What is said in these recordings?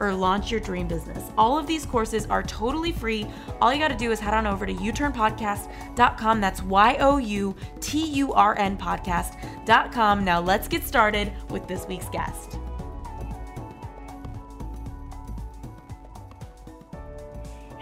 or launch your dream business. All of these courses are totally free. All you got to do is head on over to youturnpodcast.com. That's Y O U T U R N podcast.com. Now let's get started with this week's guest.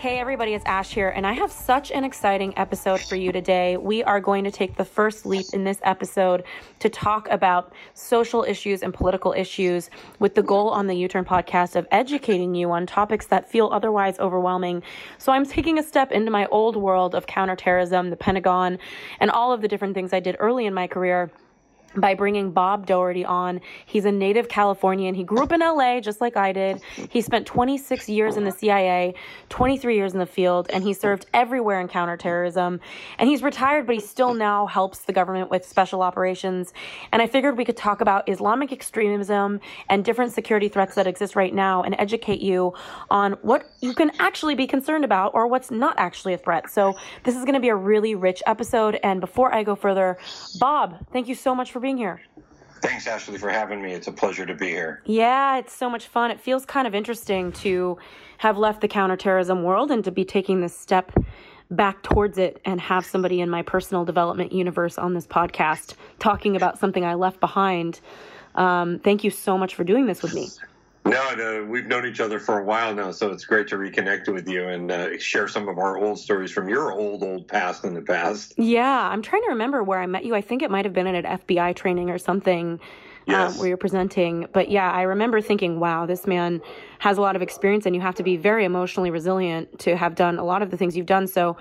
Hey everybody, it's Ash here, and I have such an exciting episode for you today. We are going to take the first leap in this episode to talk about social issues and political issues with the goal on the U Turn podcast of educating you on topics that feel otherwise overwhelming. So I'm taking a step into my old world of counterterrorism, the Pentagon, and all of the different things I did early in my career by bringing Bob Doherty on. He's a native Californian. He grew up in LA just like I did. He spent 26 years in the CIA, 23 years in the field, and he served everywhere in counterterrorism. And he's retired, but he still now helps the government with special operations. And I figured we could talk about Islamic extremism and different security threats that exist right now and educate you on what you can actually be concerned about or what's not actually a threat. So this is going to be a really rich episode. And before I go further, Bob, thank you so much for being here. Thanks, Ashley, for having me. It's a pleasure to be here. Yeah, it's so much fun. It feels kind of interesting to have left the counterterrorism world and to be taking this step back towards it and have somebody in my personal development universe on this podcast talking about something I left behind. Um, thank you so much for doing this with me. No, no, we've known each other for a while now, so it's great to reconnect with you and uh, share some of our old stories from your old, old past in the past. Yeah, I'm trying to remember where I met you. I think it might have been at an FBI training or something. Um, yes. Um, where you're presenting. But yeah, I remember thinking, wow, this man has a lot of experience, and you have to be very emotionally resilient to have done a lot of the things you've done. So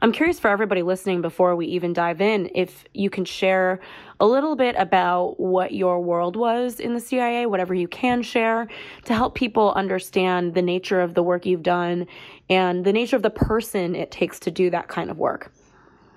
I'm curious for everybody listening before we even dive in if you can share a little bit about what your world was in the CIA, whatever you can share, to help people understand the nature of the work you've done and the nature of the person it takes to do that kind of work.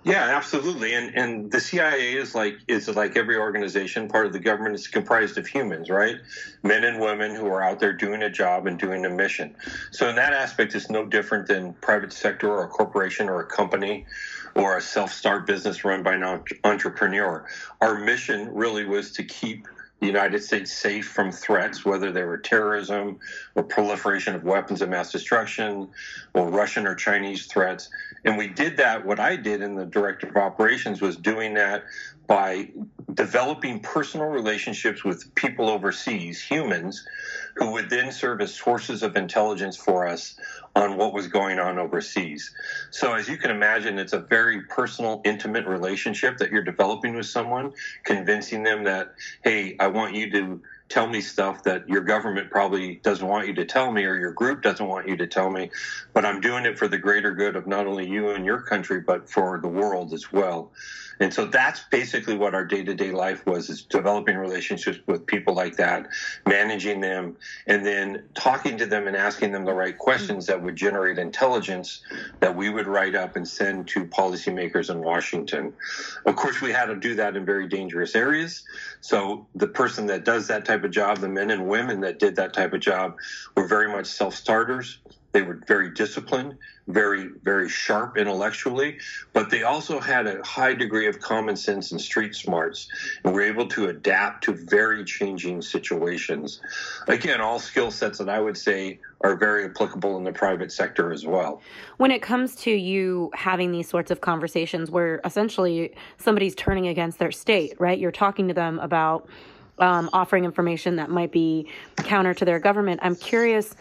Yeah, absolutely. And and the CIA is like is like every organization, part of the government is comprised of humans, right? Men and women who are out there doing a job and doing a mission. So in that aspect it's no different than private sector or a corporation or a company or a self-start business run by an entrepreneur. Our mission really was to keep the United States safe from threats, whether they were terrorism or proliferation of weapons of mass destruction or Russian or Chinese threats. And we did that. What I did in the director of operations was doing that by developing personal relationships with people overseas, humans, who would then serve as sources of intelligence for us on what was going on overseas. So, as you can imagine, it's a very personal, intimate relationship that you're developing with someone, convincing them that, hey, I want you to tell me stuff that your government probably doesn't want you to tell me or your group doesn't want you to tell me, but I'm doing it for the greater good of not only you and your country, but for the world as well. And so that's basically what our day to day life was is developing relationships with people like that, managing them, and then talking to them and asking them the right questions that would generate intelligence that we would write up and send to policymakers in Washington. Of course, we had to do that in very dangerous areas. So the person that does that type of job, the men and women that did that type of job, were very much self starters they were very disciplined, very, very sharp intellectually, but they also had a high degree of common sense and street smarts and were able to adapt to very changing situations. Again, all skill sets that I would say are very applicable in the private sector as well. When it comes to you having these sorts of conversations where essentially somebody's turning against their state, right? You're talking to them about um, offering information that might be counter to their government. I'm curious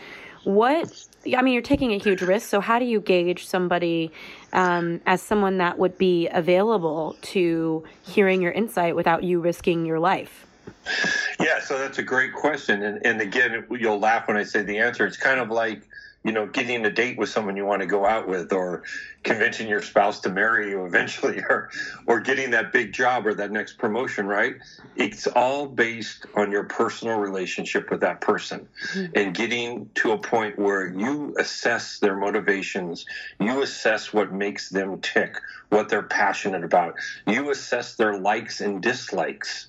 what I mean, you're taking a huge risk. So, how do you gauge somebody um, as someone that would be available to hearing your insight without you risking your life? Yeah, so that's a great question. And, and again, you'll laugh when I say the answer. It's kind of like, you know, getting a date with someone you want to go out with or convincing your spouse to marry you eventually or or getting that big job or that next promotion, right? It's all based on your personal relationship with that person mm-hmm. and getting to a point where you assess their motivations, you assess what makes them tick, what they're passionate about. You assess their likes and dislikes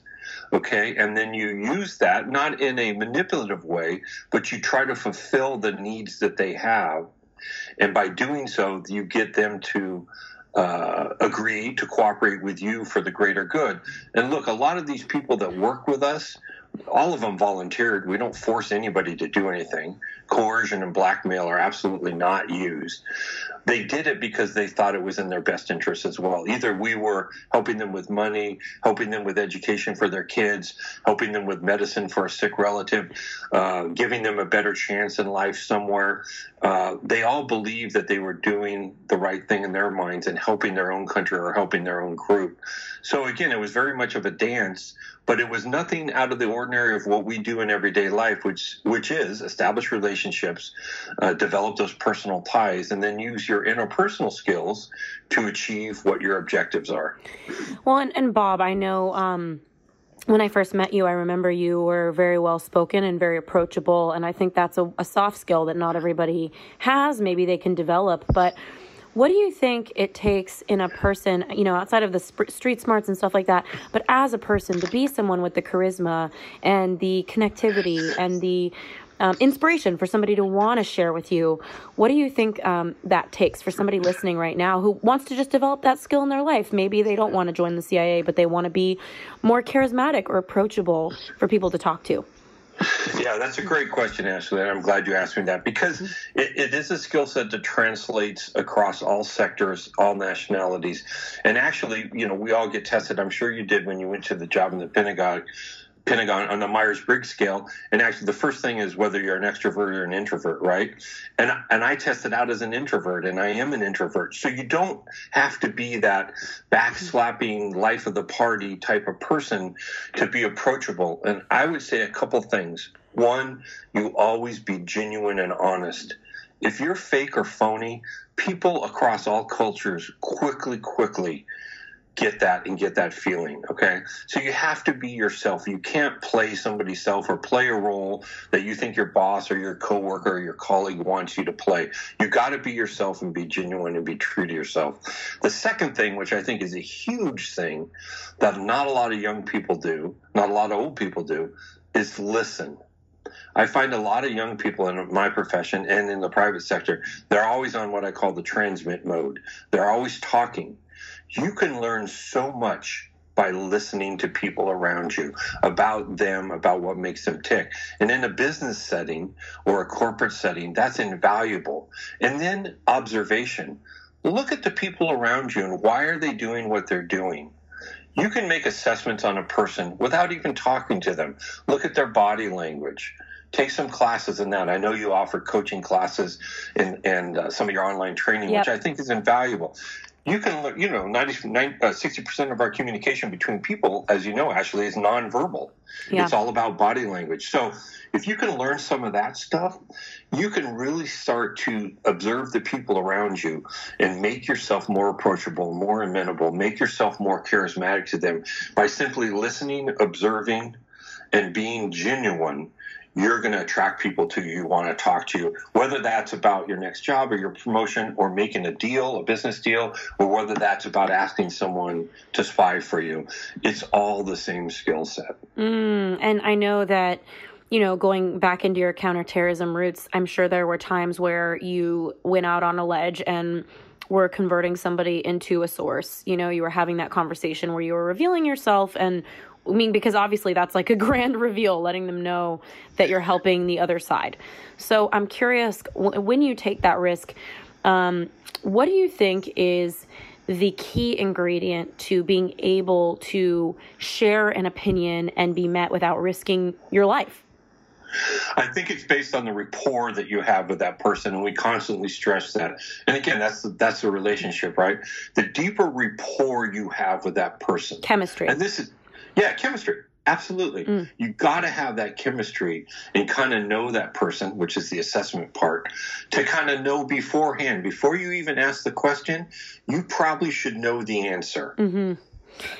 okay and then you use that not in a manipulative way but you try to fulfill the needs that they have and by doing so you get them to uh, agree to cooperate with you for the greater good and look a lot of these people that work with us all of them volunteered. We don't force anybody to do anything. Coercion and blackmail are absolutely not used. They did it because they thought it was in their best interest as well. Either we were helping them with money, helping them with education for their kids, helping them with medicine for a sick relative, uh, giving them a better chance in life somewhere. Uh, they all believed that they were doing the right thing in their minds and helping their own country or helping their own group. So again, it was very much of a dance, but it was nothing out of the ordinary of what we do in everyday life, which which is establish relationships, uh, develop those personal ties, and then use your interpersonal skills to achieve what your objectives are. Well, and, and Bob, I know. Um when I first met you, I remember you were very well spoken and very approachable. And I think that's a, a, soft skill that not everybody has. Maybe they can develop. But what do you think it takes in a person, you know, outside of the sp- street smarts and stuff like that, but as a person to be someone with the charisma and the connectivity and the um, inspiration for somebody to want to share with you. What do you think um, that takes for somebody listening right now who wants to just develop that skill in their life? Maybe they don't want to join the CIA, but they want to be more charismatic or approachable for people to talk to. Yeah, that's a great question, Ashley. and I'm glad you asked me that because it, it is a skill set that translates across all sectors, all nationalities. And actually, you know, we all get tested. I'm sure you did when you went to the job in the Pentagon Pentagon on the Myers Briggs scale. And actually, the first thing is whether you're an extrovert or an introvert, right? And and I tested out as an introvert, and I am an introvert. So you don't have to be that backslapping life of the party type of person to be approachable. And I would say a couple things. One, you always be genuine and honest. If you're fake or phony, people across all cultures quickly, quickly get that and get that feeling. Okay. So you have to be yourself. You can't play somebody's self or play a role that you think your boss or your coworker or your colleague wants you to play. You got to be yourself and be genuine and be true to yourself. The second thing, which I think is a huge thing that not a lot of young people do, not a lot of old people do, is listen. I find a lot of young people in my profession and in the private sector, they're always on what I call the transmit mode. They're always talking you can learn so much by listening to people around you about them, about what makes them tick. And in a business setting or a corporate setting, that's invaluable. And then observation. Look at the people around you and why are they doing what they're doing? You can make assessments on a person without even talking to them. Look at their body language take some classes in that. I know you offer coaching classes and, and uh, some of your online training, yep. which I think is invaluable you can you know 90 60% uh, of our communication between people as you know ashley is nonverbal yeah. it's all about body language so if you can learn some of that stuff you can really start to observe the people around you and make yourself more approachable more amenable make yourself more charismatic to them by simply listening observing and being genuine you're going to attract people to you want to talk to you, whether that's about your next job or your promotion or making a deal, a business deal, or whether that's about asking someone to spy for you. It's all the same skill set. Mm, and I know that you know, going back into your counterterrorism roots, I'm sure there were times where you went out on a ledge and were converting somebody into a source. You know, you were having that conversation where you were revealing yourself and I mean, because obviously that's like a grand reveal, letting them know that you're helping the other side. So I'm curious when you take that risk, um, what do you think is the key ingredient to being able to share an opinion and be met without risking your life? I think it's based on the rapport that you have with that person, and we constantly stress that. And again, that's the, that's the relationship, right? The deeper rapport you have with that person, chemistry, and this is yeah, chemistry. Absolutely. Mm. You got to have that chemistry and kind of know that person, which is the assessment part, to kind of know beforehand. Before you even ask the question, you probably should know the answer. Mm-hmm.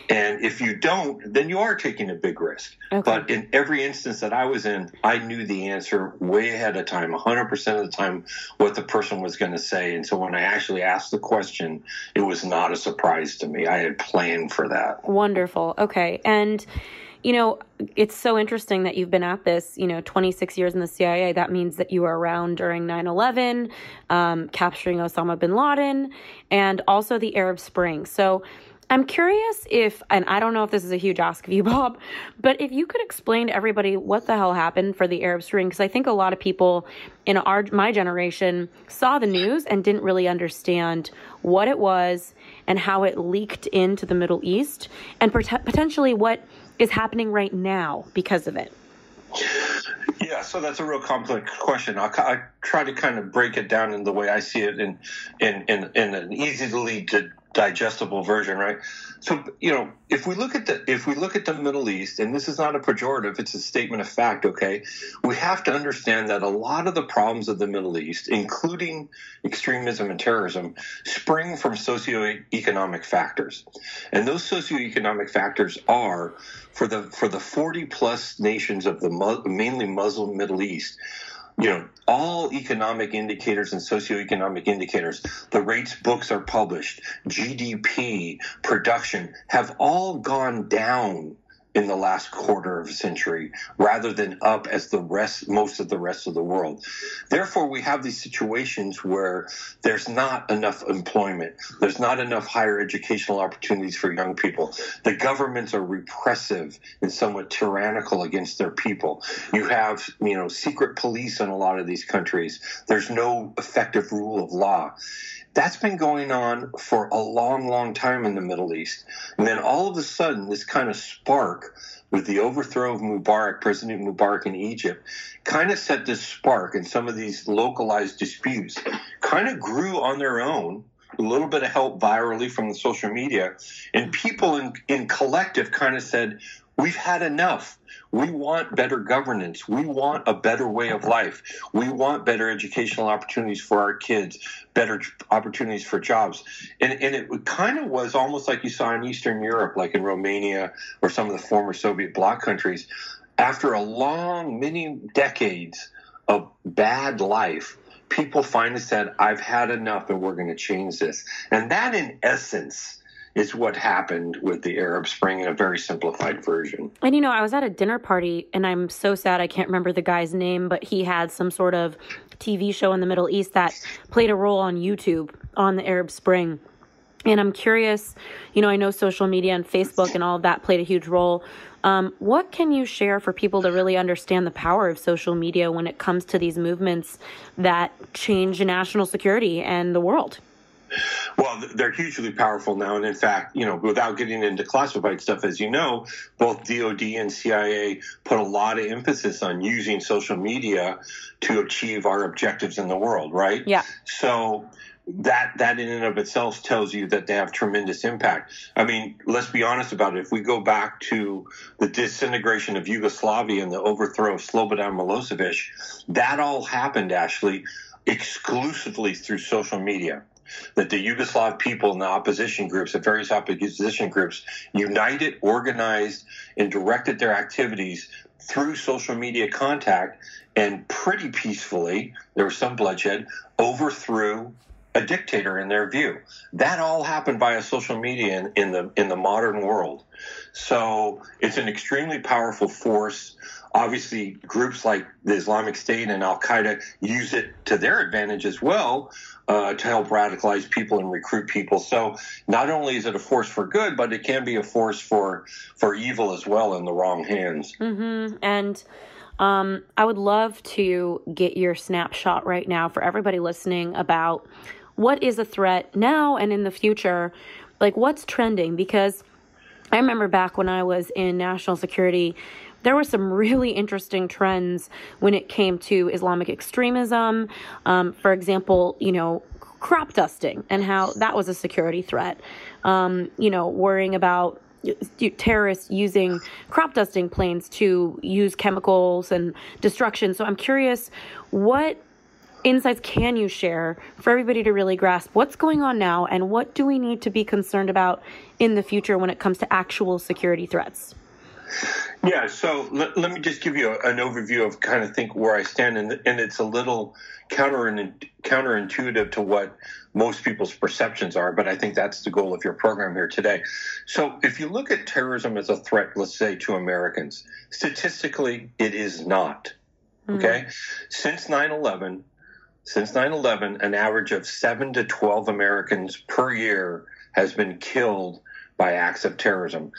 And if you don't, then you are taking a big risk. Okay. But in every instance that I was in, I knew the answer way ahead of time, 100% of the time, what the person was going to say. And so when I actually asked the question, it was not a surprise to me. I had planned for that. Wonderful. Okay. And you know, it's so interesting that you've been at this, you know, 26 years in the CIA. That means that you were around during 9 11, um, capturing Osama bin Laden, and also the Arab Spring. So, I'm curious if, and I don't know if this is a huge ask of you, Bob, but if you could explain to everybody what the hell happened for the Arab Spring, because I think a lot of people in our my generation saw the news and didn't really understand what it was and how it leaked into the Middle East, and pot- potentially what is happening right now because of it. Yeah, so that's a real complex question. I'll, I try to kind of break it down in the way I see it in in in, in an easily digestible version, right? So, you know, if we look at the if we look at the Middle East, and this is not a pejorative, it's a statement of fact, okay? We have to understand that a lot of the problems of the Middle East, including extremism and terrorism, spring from socioeconomic factors. And those socioeconomic factors are for the for the 40 plus nations of the mainly Muslim Middle East you know, all economic indicators and socioeconomic indicators, the rates books are published, GDP, production have all gone down in the last quarter of a century rather than up as the rest most of the rest of the world. Therefore we have these situations where there's not enough employment. There's not enough higher educational opportunities for young people. The governments are repressive and somewhat tyrannical against their people. You have you know secret police in a lot of these countries. There's no effective rule of law that's been going on for a long, long time in the Middle East. And then all of a sudden, this kind of spark with the overthrow of Mubarak, President Mubarak in Egypt, kind of set this spark, and some of these localized disputes kind of grew on their own. A little bit of help virally from the social media, and people in, in collective kind of said, We've had enough. We want better governance. We want a better way of life. We want better educational opportunities for our kids, better opportunities for jobs. And, and it kind of was almost like you saw in Eastern Europe, like in Romania or some of the former Soviet bloc countries. After a long, many decades of bad life, people finally said, I've had enough and we're going to change this. And that, in essence, is what happened with the Arab Spring in a very simplified version. And you know, I was at a dinner party and I'm so sad I can't remember the guy's name, but he had some sort of TV show in the Middle East that played a role on YouTube on the Arab Spring. And I'm curious, you know, I know social media and Facebook and all of that played a huge role. Um, what can you share for people to really understand the power of social media when it comes to these movements that change national security and the world? Well, they're hugely powerful now, and in fact, you know, without getting into classified stuff, as you know, both DoD and CIA put a lot of emphasis on using social media to achieve our objectives in the world, right? Yeah. So that that in and of itself tells you that they have tremendous impact. I mean, let's be honest about it. If we go back to the disintegration of Yugoslavia and the overthrow of Slobodan Milosevic, that all happened, Ashley, exclusively through social media that the Yugoslav people and the opposition groups, the various opposition groups, united, organized, and directed their activities through social media contact and pretty peacefully, there was some bloodshed, overthrew a dictator in their view. That all happened via social media in, in the in the modern world. So it's an extremely powerful force. Obviously, groups like the Islamic State and Al Qaeda use it to their advantage as well uh, to help radicalize people and recruit people. So not only is it a force for good, but it can be a force for for evil as well in the wrong hands. Mm-hmm. And um, I would love to get your snapshot right now for everybody listening about what is a threat now and in the future. Like what's trending because I remember back when I was in national security, there were some really interesting trends when it came to Islamic extremism. Um, for example, you know, crop dusting and how that was a security threat. Um, you know, worrying about terrorists using crop dusting planes to use chemicals and destruction. So I'm curious, what insights can you share for everybody to really grasp what's going on now and what do we need to be concerned about in the future when it comes to actual security threats? Yeah, so let, let me just give you a, an overview of kind of think where I stand, and, and it's a little counter counterintuitive to what most people's perceptions are, but I think that's the goal of your program here today. So, if you look at terrorism as a threat, let's say to Americans, statistically, it is not. Mm-hmm. Okay, since 9 11, since 9 11, an average of 7 to 12 Americans per year has been killed by acts of terrorism.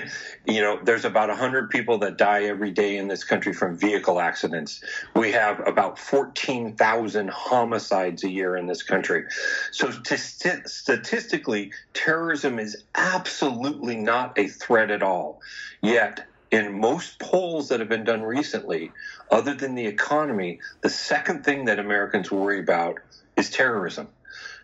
you know, there's about 100 people that die every day in this country from vehicle accidents. We have about 14,000 homicides a year in this country. So, t- statistically, terrorism is absolutely not a threat at all. Yet, in most polls that have been done recently, other than the economy, the second thing that Americans worry about is terrorism.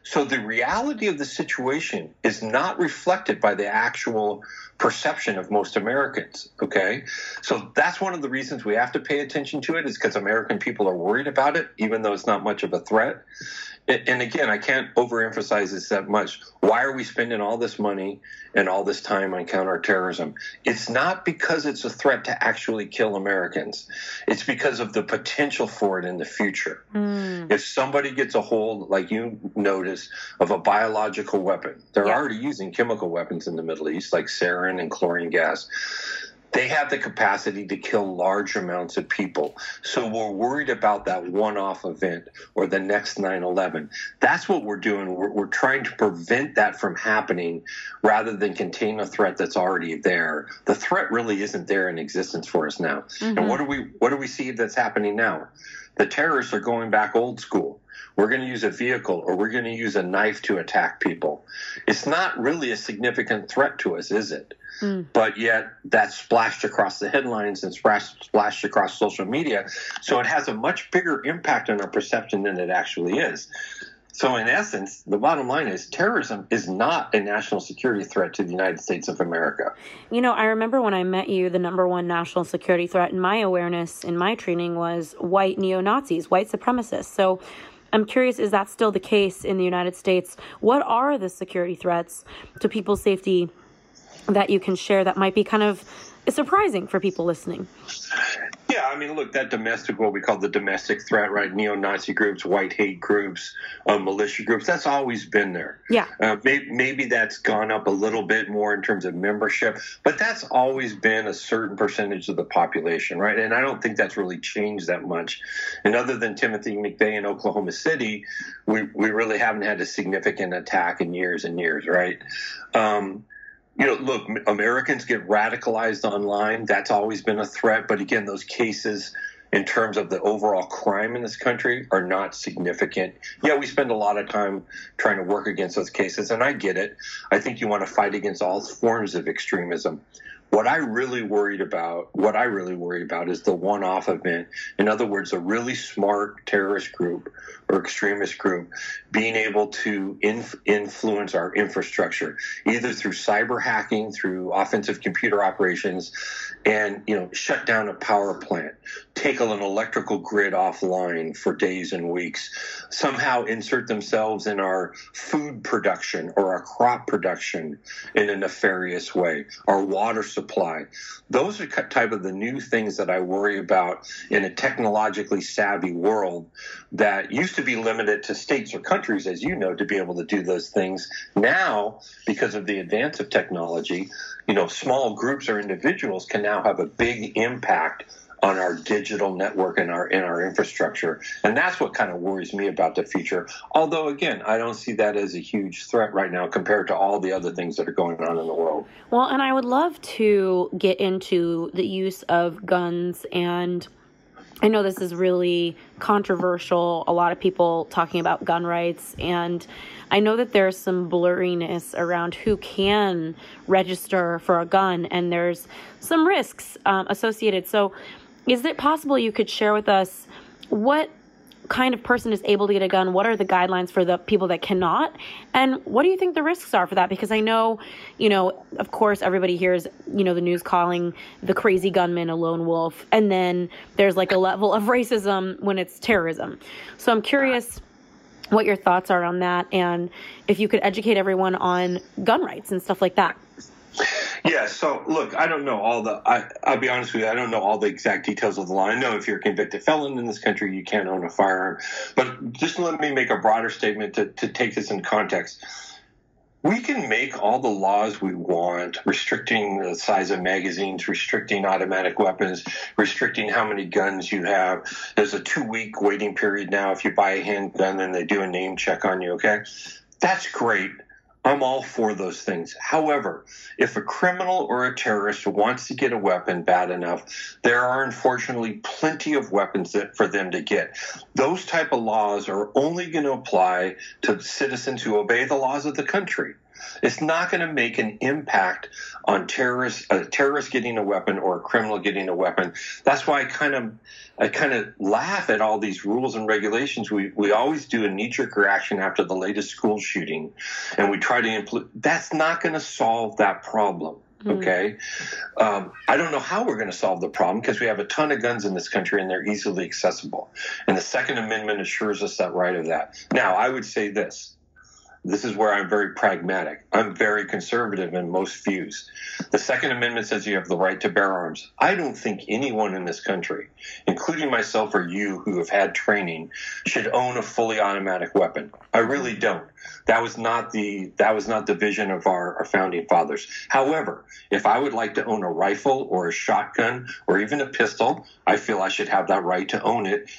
So the reality of the situation is not reflected by the actual perception of most Americans. Okay. So that's one of the reasons we have to pay attention to it is because American people are worried about it, even though it's not much of a threat and again, I can't overemphasize this that much. Why are we spending all this money and all this time on counterterrorism? It's not because it's a threat to actually kill Americans. It's because of the potential for it in the future. Mm. If somebody gets a hold, like you notice, of a biological weapon, they're yeah. already using chemical weapons in the Middle East, like sarin and chlorine gas they have the capacity to kill large amounts of people. So we're worried about that one off event or the next 9 11. That's what we're doing. We're, we're, trying to prevent that from happening rather than contain a threat that's already there. The threat really isn't there in existence for us now. Mm-hmm. And what do we what do we see that's happening now? The terrorists are going back old school we're going to use a vehicle or we're going to use a knife to attack people. It's not really a significant threat to us, is it? Mm. But yet that's splashed across the headlines and splashed, splashed across social media. So it has a much bigger impact on our perception than it actually is. So, in essence, the bottom line is terrorism is not a national security threat to the United States of America. You know, I remember when I met you, the number one national security threat in my awareness in my training was white neo Nazis, white supremacists. So, I'm curious, is that still the case in the United States? What are the security threats to people's safety that you can share that might be kind of surprising for people listening? Yeah, I mean, look, that domestic, what we call the domestic threat, right? Neo Nazi groups, white hate groups, uh, militia groups, that's always been there. Yeah. Uh, maybe, maybe that's gone up a little bit more in terms of membership, but that's always been a certain percentage of the population, right? And I don't think that's really changed that much. And other than Timothy McVeigh in Oklahoma City, we, we really haven't had a significant attack in years and years, right? Um, you know, look, Americans get radicalized online. That's always been a threat. But again, those cases in terms of the overall crime in this country are not significant. Yeah, we spend a lot of time trying to work against those cases, and I get it. I think you want to fight against all forms of extremism. What I really worried about, what I really worry about is the one off event. In other words, a really smart terrorist group or extremist group being able to inf- influence our infrastructure, either through cyber hacking, through offensive computer operations, and you know shut down a power plant take an electrical grid offline for days and weeks somehow insert themselves in our food production or our crop production in a nefarious way our water supply. Those are type of the new things that i worry about in a technologically savvy world that used to be limited to states or countries as you know to be able to do those things. Now because of the advance of technology you know, small groups or individuals can now have a big impact on our digital network and our in our infrastructure. And that's what kind of worries me about the future. Although again, I don't see that as a huge threat right now compared to all the other things that are going on in the world. Well, and I would love to get into the use of guns and I know this is really controversial. A lot of people talking about gun rights and I know that there's some blurriness around who can register for a gun, and there's some risks um, associated. So, is it possible you could share with us what kind of person is able to get a gun? What are the guidelines for the people that cannot? And what do you think the risks are for that? Because I know, you know, of course, everybody hears, you know, the news calling the crazy gunman a lone wolf. And then there's like a level of racism when it's terrorism. So I'm curious what your thoughts are on that and if you could educate everyone on gun rights and stuff like that. Yeah, so look, I don't know all the. I, I'll be honest with you, I don't know all the exact details of the law. I know if you're a convicted felon in this country, you can't own a firearm. But just let me make a broader statement to, to take this in context. We can make all the laws we want, restricting the size of magazines, restricting automatic weapons, restricting how many guns you have. There's a two week waiting period now if you buy a handgun and they do a name check on you, okay? That's great I'm all for those things. However, if a criminal or a terrorist wants to get a weapon bad enough, there are unfortunately plenty of weapons that, for them to get. Those type of laws are only going to apply to citizens who obey the laws of the country. It's not going to make an impact on terrorists, a terrorist getting a weapon or a criminal getting a weapon. That's why I kind of, I kind of laugh at all these rules and regulations. We we always do a knee jerk reaction after the latest school shooting, and we try to implement. That's not going to solve that problem. Hmm. Okay. Um, I don't know how we're going to solve the problem because we have a ton of guns in this country and they're easily accessible. And the Second Amendment assures us that right of that. Now, I would say this this is where I'm very pragmatic. I'm very conservative in most views. The Second Amendment says you have the right to bear arms. I don't think anyone in this country, including myself or you who have had training, should own a fully automatic weapon. I really don't. That was not the that was not the vision of our, our founding fathers. However, if I would like to own a rifle or a shotgun or even a pistol, I feel I should have that right to own it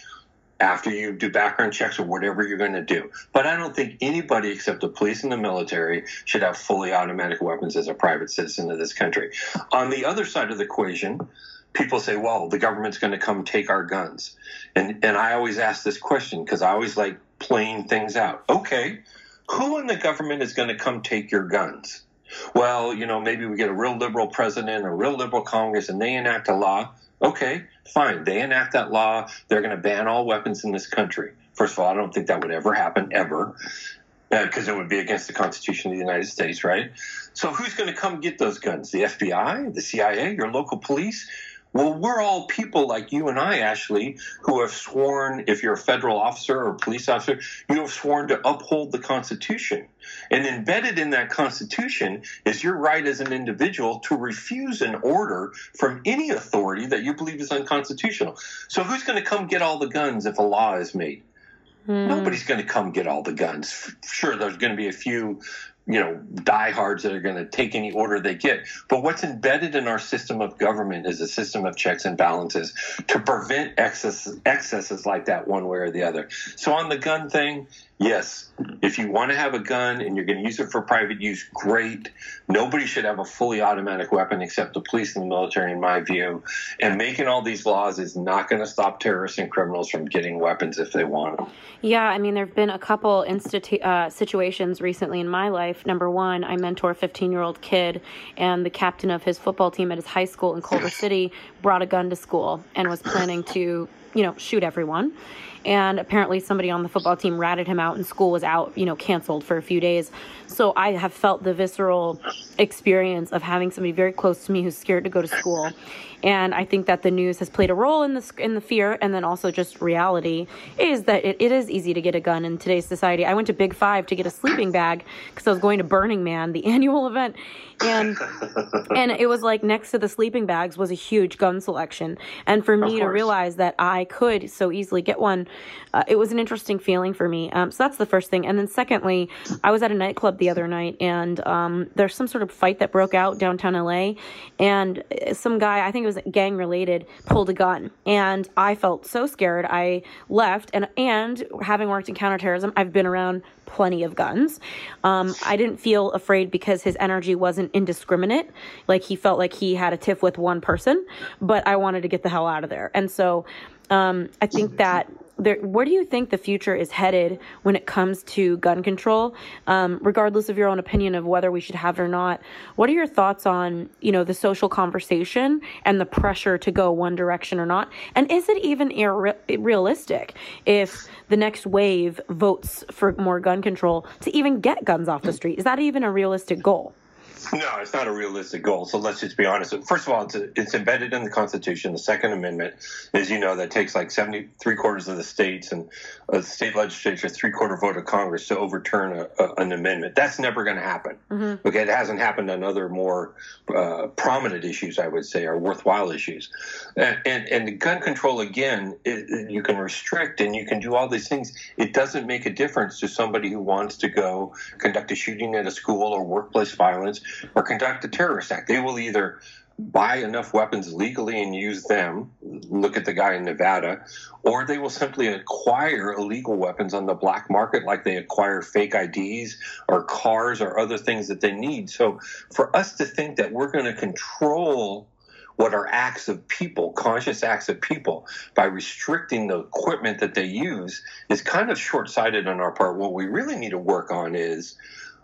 after you do background checks or whatever you're going to do. But I don't think anybody except the police and the military should have fully automatic weapons as a private citizen of this country. On the other side of the equation, people say, well, the government's going to come take our guns. And, and I always ask this question because I always like playing things out. Okay, who in the government is going to come take your guns? Well, you know, maybe we get a real liberal president, a real liberal Congress, and they enact a law Okay, fine. They enact that law. They're going to ban all weapons in this country. First of all, I don't think that would ever happen, ever, because uh, it would be against the Constitution of the United States, right? So who's going to come get those guns? The FBI, the CIA, your local police? Well, we're all people like you and I, Ashley, who have sworn, if you're a federal officer or police officer, you have sworn to uphold the Constitution. And embedded in that Constitution is your right as an individual to refuse an order from any authority that you believe is unconstitutional. So who's going to come get all the guns if a law is made? Mm. Nobody's going to come get all the guns. Sure, there's going to be a few you know diehards that are going to take any order they get. But what's embedded in our system of government is a system of checks and balances to prevent excesses, excesses like that one way or the other. So on the gun thing, yes, if you want to have a gun and you're going to use it for private use, great. Nobody should have a fully automatic weapon except the police and the military, in my view. And making all these laws is not going to stop terrorists and criminals from getting weapons if they want them. Yeah, I mean, there have been a couple institu- uh, situations recently in my life. Number one, I mentor a 15 year old kid, and the captain of his football team at his high school in Culver City brought a gun to school and was planning to, you know, shoot everyone and apparently somebody on the football team ratted him out and school was out you know canceled for a few days. So i have felt the visceral experience of having somebody very close to me who's scared to go to school and I think that the news has played a role in this in the fear, and then also just reality is that it, it is easy to get a gun in today's society. I went to Big Five to get a sleeping bag because I was going to Burning Man, the annual event, and and it was like next to the sleeping bags was a huge gun selection, and for me to realize that I could so easily get one, uh, it was an interesting feeling for me. Um, so that's the first thing, and then secondly, I was at a nightclub the other night, and um, there's some sort of fight that broke out downtown LA, and some guy I think was gang related, pulled a gun. And I felt so scared. I left. And, and having worked in counterterrorism, I've been around plenty of guns. Um, I didn't feel afraid because his energy wasn't indiscriminate. Like he felt like he had a tiff with one person, but I wanted to get the hell out of there. And so um, I think that there, where do you think the future is headed when it comes to gun control? Um, regardless of your own opinion of whether we should have it or not, what are your thoughts on you know the social conversation and the pressure to go one direction or not? And is it even irre- realistic if the next wave votes for more gun control to even get guns off the street? Is that even a realistic goal? No, it's not a realistic goal. So let's just be honest. First of all, it's, it's embedded in the Constitution. The Second Amendment, as you know, that takes like 73 quarters of the states and a state legislature, three quarter vote of Congress to overturn a, a, an amendment. That's never going to happen. Mm-hmm. Okay, it hasn't happened on other more uh, prominent issues, I would say, or worthwhile issues. And, and, and gun control, again, it, you can restrict and you can do all these things. It doesn't make a difference to somebody who wants to go conduct a shooting at a school or workplace violence or conduct a terrorist act. They will either buy enough weapons legally and use them, look at the guy in Nevada, or they will simply acquire illegal weapons on the black market like they acquire fake IDs or cars or other things that they need. So for us to think that we're going to control what are acts of people, conscious acts of people, by restricting the equipment that they use is kind of short sighted on our part. What we really need to work on is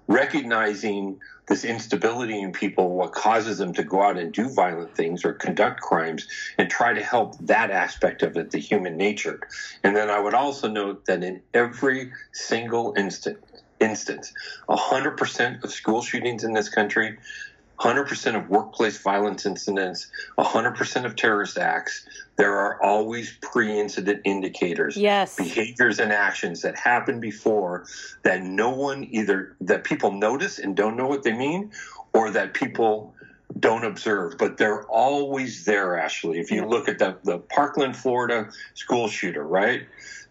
recognizing this instability in people, what causes them to go out and do violent things or conduct crimes, and try to help that aspect of it, the human nature. And then I would also note that in every single instant, instance, 100% of school shootings in this country 100% of workplace violence incidents, 100% of terrorist acts, there are always pre incident indicators, yes. behaviors and actions that happen before that no one either, that people notice and don't know what they mean, or that people don't observe, but they're always there, Ashley. If you look at the, the Parkland, Florida school shooter, right?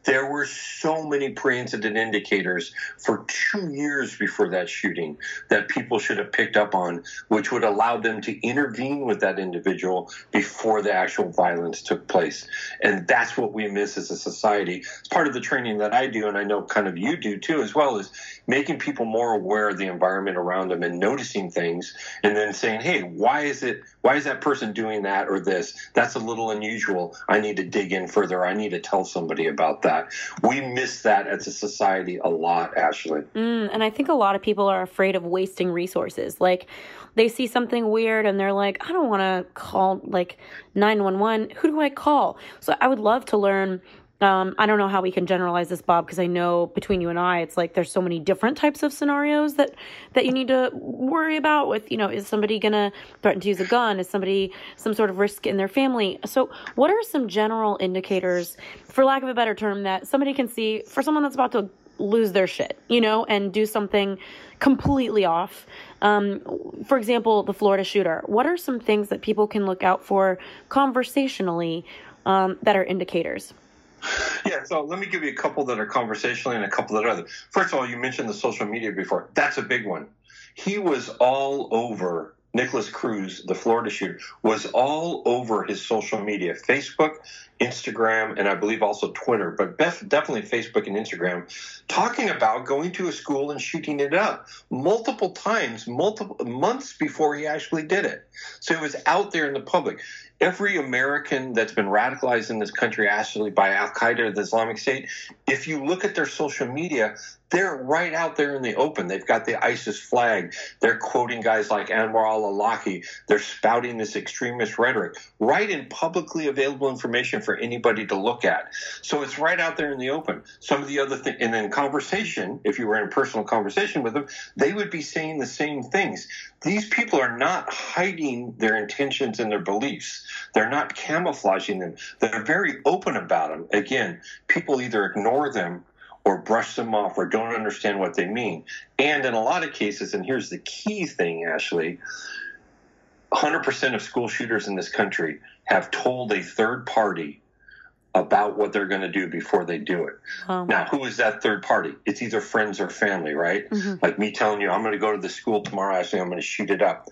There were so many pre incident indicators for two years before that shooting that people should have picked up on, which would allow them to intervene with that individual before the actual violence took place. And that's what we miss as a society. It's part of the training that I do, and I know kind of you do too, as well as making people more aware of the environment around them and noticing things and then saying, hey, why is it, why is that person doing that or this? That's a little unusual. I need to dig in further. I need to tell somebody about that. We miss that as a society a lot, Ashley. Mm, and I think a lot of people are afraid of wasting resources. Like they see something weird and they're like, I don't want to call like 911. Who do I call? So I would love to learn um, I don't know how we can generalize this, Bob, because I know between you and I, it's like there's so many different types of scenarios that that you need to worry about. With you know, is somebody gonna threaten to use a gun? Is somebody some sort of risk in their family? So, what are some general indicators, for lack of a better term, that somebody can see for someone that's about to lose their shit, you know, and do something completely off? Um, for example, the Florida shooter. What are some things that people can look out for conversationally um, that are indicators? Yeah, so let me give you a couple that are conversationally and a couple that are other. First of all, you mentioned the social media before. That's a big one. He was all over Nikolas Cruz, the Florida shooter, was all over his social media Facebook, Instagram, and I believe also Twitter, but definitely Facebook and Instagram, talking about going to a school and shooting it up multiple times, multiple months before he actually did it. So it was out there in the public every American that's been radicalized in this country, actually by Al Qaeda or the Islamic State, if you look at their social media, they're right out there in the open. They've got the ISIS flag. They're quoting guys like Anwar al Awlaki. They're spouting this extremist rhetoric right in publicly available information for anybody to look at. So it's right out there in the open. Some of the other things, and then conversation, if you were in a personal conversation with them, they would be saying the same things. These people are not hiding their intentions and their beliefs. They're not camouflaging them. They're very open about them. Again, people either ignore them or brush them off or don't understand what they mean. And in a lot of cases, and here's the key thing, Ashley 100% of school shooters in this country have told a third party about what they're going to do before they do it. Now, who is that third party? It's either friends or family, right? Mm-hmm. Like me telling you, I'm going to go to the school tomorrow, Ashley, I'm going to shoot it up.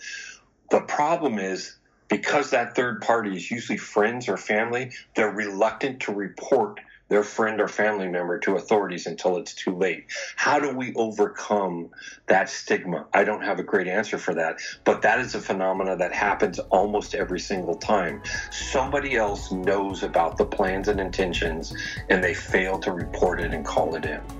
The problem is because that third party is usually friends or family, they're reluctant to report their friend or family member to authorities until it's too late. How do we overcome that stigma? I don't have a great answer for that, but that is a phenomena that happens almost every single time. Somebody else knows about the plans and intentions and they fail to report it and call it in.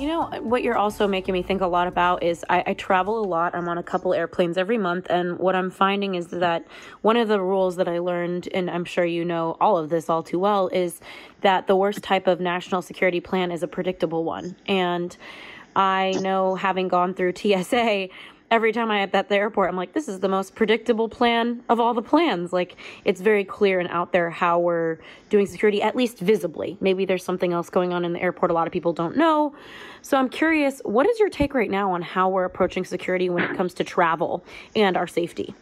You know, what you're also making me think a lot about is I, I, travel a lot. I'm on a couple airplanes every month. And what I'm finding is that one of the rules that I learned, and I'm sure you know all of this all too well, is that the worst type of national security plan is a predictable one. And I know having gone through TSA, every time I'm at the airport, I'm like, this is the most predictable plan of all the plans. Like, it's very clear and out there how we're doing security, at least visibly. Maybe there's something else going on in the airport a lot of people don't know. So I'm curious, what is your take right now on how we're approaching security when it comes to travel and our safety?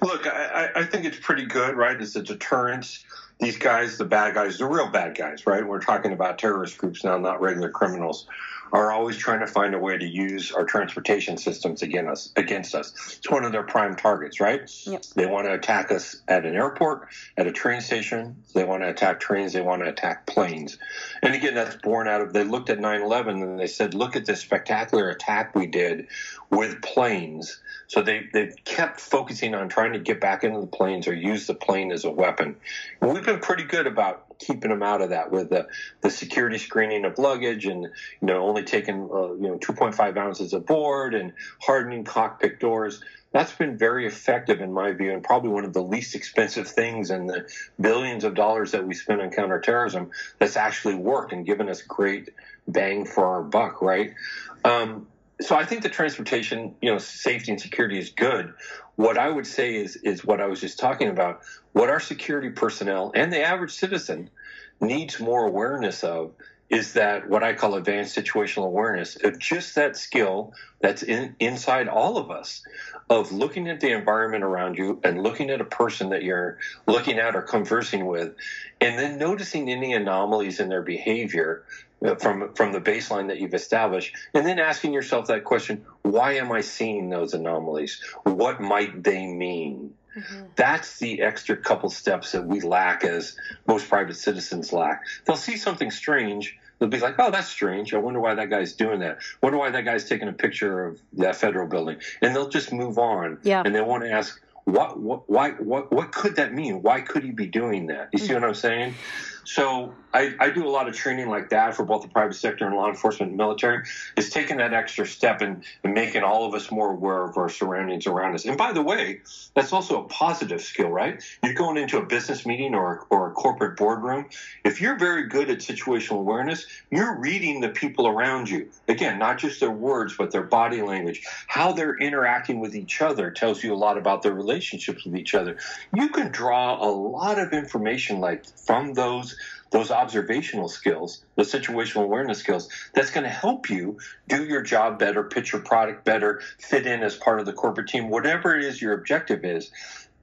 Look, I, I think it's pretty good, right? It's a deterrent these guys, the bad guys, the real bad guys, right? We're talking about terrorist groups now, not regular criminals, are always trying to find a way to use our transportation systems against us. Against us, it's one of their prime targets, right? Yep. They want to attack us at an airport, at a train station. They want to attack trains. They want to attack planes. And again, that's born out of they looked at 9/11 and they said, "Look at this spectacular attack we did with planes." So they they've kept focusing on trying to get back into the planes or use the plane as a weapon. And we've been pretty good about keeping them out of that with the, the security screening of luggage and you know only taking uh, you know 2.5 ounces aboard and hardening cockpit doors that's been very effective in my view and probably one of the least expensive things in the billions of dollars that we spend on counterterrorism that's actually worked and given us great bang for our buck right um, so I think the transportation, you know, safety and security is good. What I would say is is what I was just talking about. What our security personnel and the average citizen needs more awareness of is that what I call advanced situational awareness of just that skill that's in, inside all of us of looking at the environment around you and looking at a person that you're looking at or conversing with and then noticing any anomalies in their behavior from from the baseline that you've established and then asking yourself that question why am i seeing those anomalies what might they mean mm-hmm. that's the extra couple steps that we lack as most private citizens lack they'll see something strange they'll be like oh that's strange i wonder why that guy's doing that wonder why that guy's taking a picture of that federal building and they'll just move on yeah. and they want to ask what, what, why, what, what could that mean? Why could he be doing that? You see mm-hmm. what I'm saying? So I, I, do a lot of training like that for both the private sector and law enforcement and military is taking that extra step and, and, making all of us more aware of our surroundings around us. And by the way, that's also a positive skill, right? You're going into a business meeting or, or a corporate boardroom. If you're very good at situational awareness, you're reading the people around you. Again, not just their words, but their body language. How they're interacting with each other tells you a lot about their relationships with each other. You can draw a lot of information like from those those observational skills, the situational awareness skills, that's going to help you do your job better, pitch your product better, fit in as part of the corporate team, whatever it is your objective is.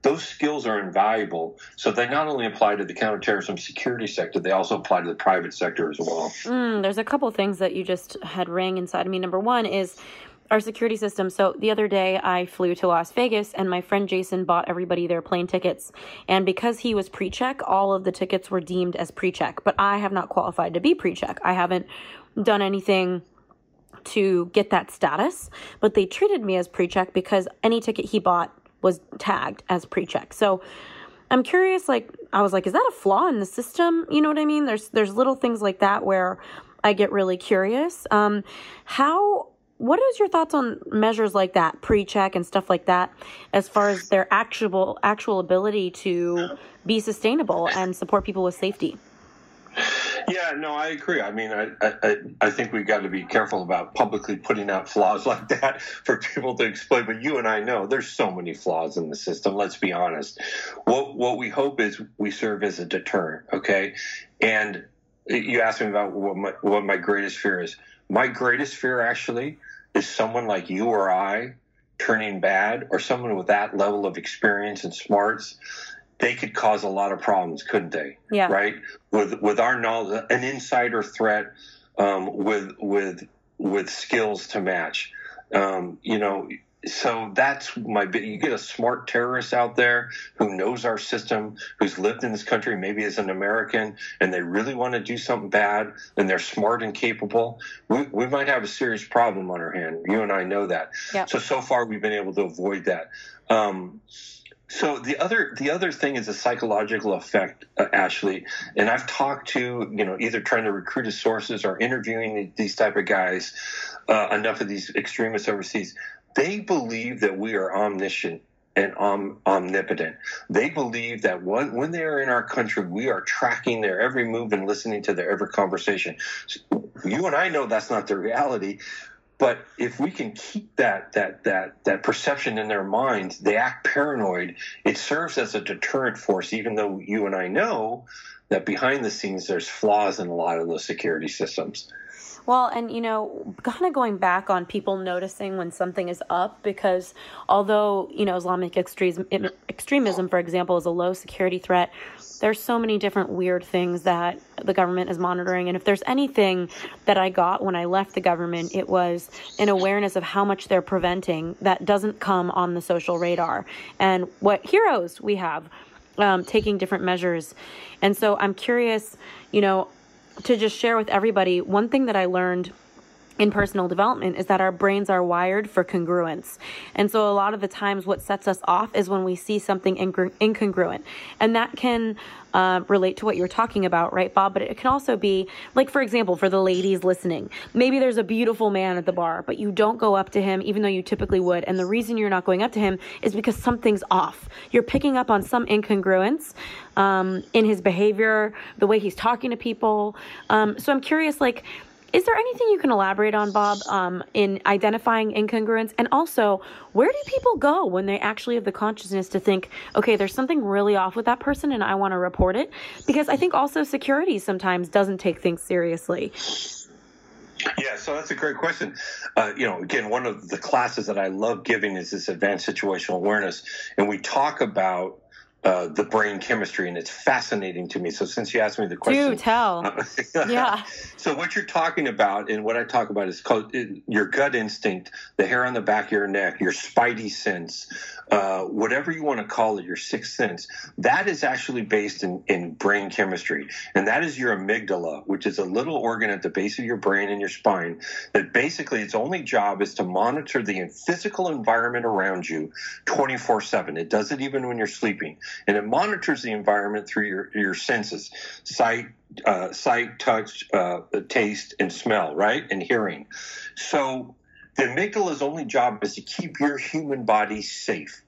Those skills are invaluable. So they not only apply to the counterterrorism security sector, they also apply to the private sector as well. Mm, there's a couple things that you just had ring inside of me. Number one is our security system. So the other day I flew to Las Vegas and my friend Jason bought everybody their plane tickets. And because he was pre check, all of the tickets were deemed as pre check. But I have not qualified to be pre check. I haven't done anything to get that status, but they treated me as pre check because any ticket he bought was tagged as pre check. So I'm curious, like, I was like, is that a flaw in the system? You know what I mean? There's, there's little things like that where I get really curious. Um, how what is your thoughts on measures like that, pre-check and stuff like that, as far as their actual actual ability to be sustainable and support people with safety? Yeah, no, I agree. I mean, I, I, I think we've got to be careful about publicly putting out flaws like that for people to explain. But you and I know there's so many flaws in the system. Let's be honest. What what we hope is we serve as a deterrent. Okay, and you asked me about what my what my greatest fear is. My greatest fear actually is someone like you or I turning bad, or someone with that level of experience and smarts they could cause a lot of problems, couldn't they? Yeah. Right. With with our knowledge, an insider threat, um, with with with skills to match. Um, you know, so that's my bit. You get a smart terrorist out there who knows our system, who's lived in this country maybe as an American, and they really want to do something bad, and they're smart and capable. We, we might have a serious problem on our hand. You and I know that. Yeah. So so far we've been able to avoid that. Um, so the other the other thing is a psychological effect, uh, Ashley. And I've talked to you know either trying to recruit as sources or interviewing these type of guys. Uh, enough of these extremists overseas, they believe that we are omniscient and om- omnipotent. They believe that when, when they are in our country, we are tracking their every move and listening to their every conversation. You and I know that's not the reality. But if we can keep that that that that perception in their minds, they act paranoid. It serves as a deterrent force, even though you and I know that behind the scenes there's flaws in a lot of those security systems. Well, and you know, kind of going back on people noticing when something is up, because although you know Islamic extremism, extremism, for example, is a low security threat, there's so many different weird things that the government is monitoring. And if there's anything that I got when I left the government, it was an awareness of how much they're preventing that doesn't come on the social radar, and what heroes we have. Um, taking different measures. And so I'm curious, you know, to just share with everybody one thing that I learned in personal development is that our brains are wired for congruence. And so a lot of the times what sets us off is when we see something incongruent. And that can uh, relate to what you're talking about, right, Bob? But it can also be, like, for example, for the ladies listening, maybe there's a beautiful man at the bar, but you don't go up to him even though you typically would. And the reason you're not going up to him is because something's off. You're picking up on some incongruence um, in his behavior, the way he's talking to people. Um, so I'm curious, like, is there anything you can elaborate on, Bob, um, in identifying incongruence? And also, where do people go when they actually have the consciousness to think, okay, there's something really off with that person and I want to report it? Because I think also security sometimes doesn't take things seriously. Yeah, so that's a great question. Uh, you know, again, one of the classes that I love giving is this advanced situational awareness. And we talk about uh, the brain chemistry, and it's fascinating to me. So, since you asked me the question, do tell. yeah. So, what you're talking about, and what I talk about, is called uh, your gut instinct, the hair on the back of your neck, your spidey sense, uh, whatever you want to call it, your sixth sense. That is actually based in, in brain chemistry, and that is your amygdala, which is a little organ at the base of your brain and your spine. That basically its only job is to monitor the physical environment around you, 24/7. It does it even when you're sleeping and it monitors the environment through your, your senses sight uh, sight touch uh, taste and smell right and hearing. So the amygdala's only job is to keep your human body safe.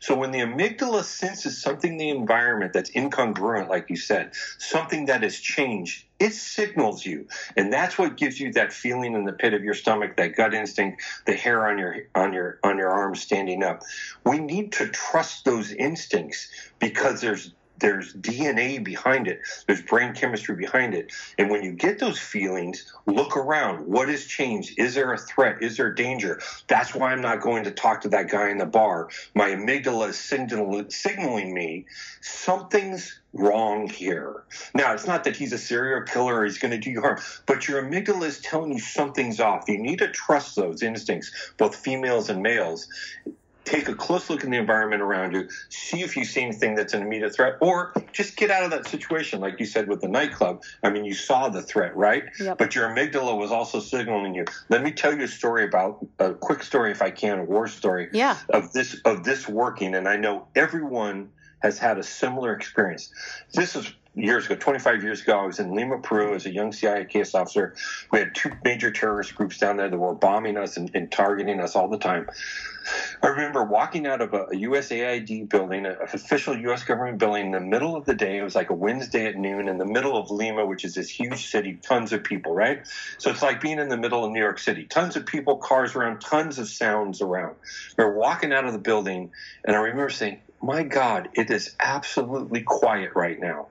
So when the amygdala senses something in the environment that's incongruent, like you said, something that has changed, it signals you. And that's what gives you that feeling in the pit of your stomach, that gut instinct, the hair on your on your on your arm standing up. We need to trust those instincts because there's there's DNA behind it. There's brain chemistry behind it. And when you get those feelings, look around. What has changed? Is there a threat? Is there danger? That's why I'm not going to talk to that guy in the bar. My amygdala is signal- signaling me something's wrong here. Now, it's not that he's a serial killer or he's going to do you harm, but your amygdala is telling you something's off. You need to trust those instincts, both females and males take a close look in the environment around you, see if you see anything that's an immediate threat, or just get out of that situation, like you said with the nightclub. I mean, you saw the threat, right? Yep. But your amygdala was also signaling you. Let me tell you a story about a quick story, if I can, a war story. Yeah. Of this of this working, and I know everyone has had a similar experience. This is years ago, 25 years ago, I was in Lima, Peru as a young CIA case officer. We had two major terrorist groups down there that were bombing us and, and targeting us all the time. I remember walking out of a, a USAID building, an official U.S. government building, in the middle of the day. It was like a Wednesday at noon in the middle of Lima, which is this huge city, tons of people, right? So it's like being in the middle of New York City. Tons of people, cars around, tons of sounds around. We are walking out of the building, and I remember saying, my God, it is absolutely quiet right now.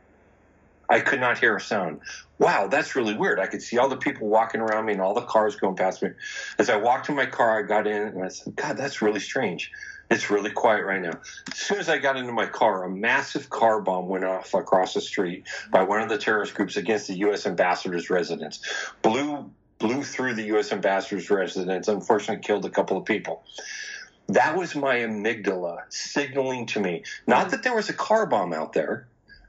I could not hear a sound. Wow, that's really weird. I could see all the people walking around me and all the cars going past me. As I walked to my car, I got in and I said, God, that's really strange. It's really quiet right now. As soon as I got into my car, a massive car bomb went off across the street by one of the terrorist groups against the U.S. ambassador's residence. Blew blew through the U.S. ambassador's residence. Unfortunately, killed a couple of people that was my amygdala signaling to me not that there was a car bomb out there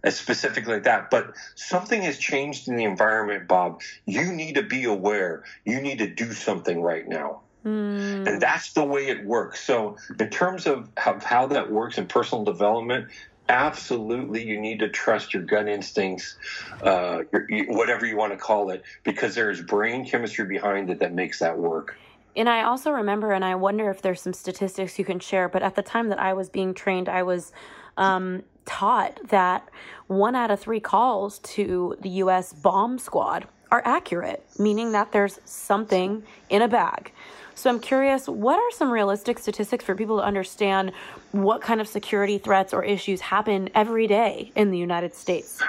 specifically like that but something has changed in the environment bob. You need to be aware. You need to do something right now. Mm. and that's the way it works. So in terms of how, how that works in personal development absolutely you need to trust your gut instincts uh, your, whatever you want to call it because there's brain chemistry behind it that makes that work. And I also remember, and I wonder if there's some statistics you can share, but at the time that I was being trained, I was um, taught that one out of three calls to the U.S. bomb squad are accurate, meaning that there's something in a bag. So I'm curious, what are some realistic statistics for people to understand what kind of security threats or issues happen every day in the United States?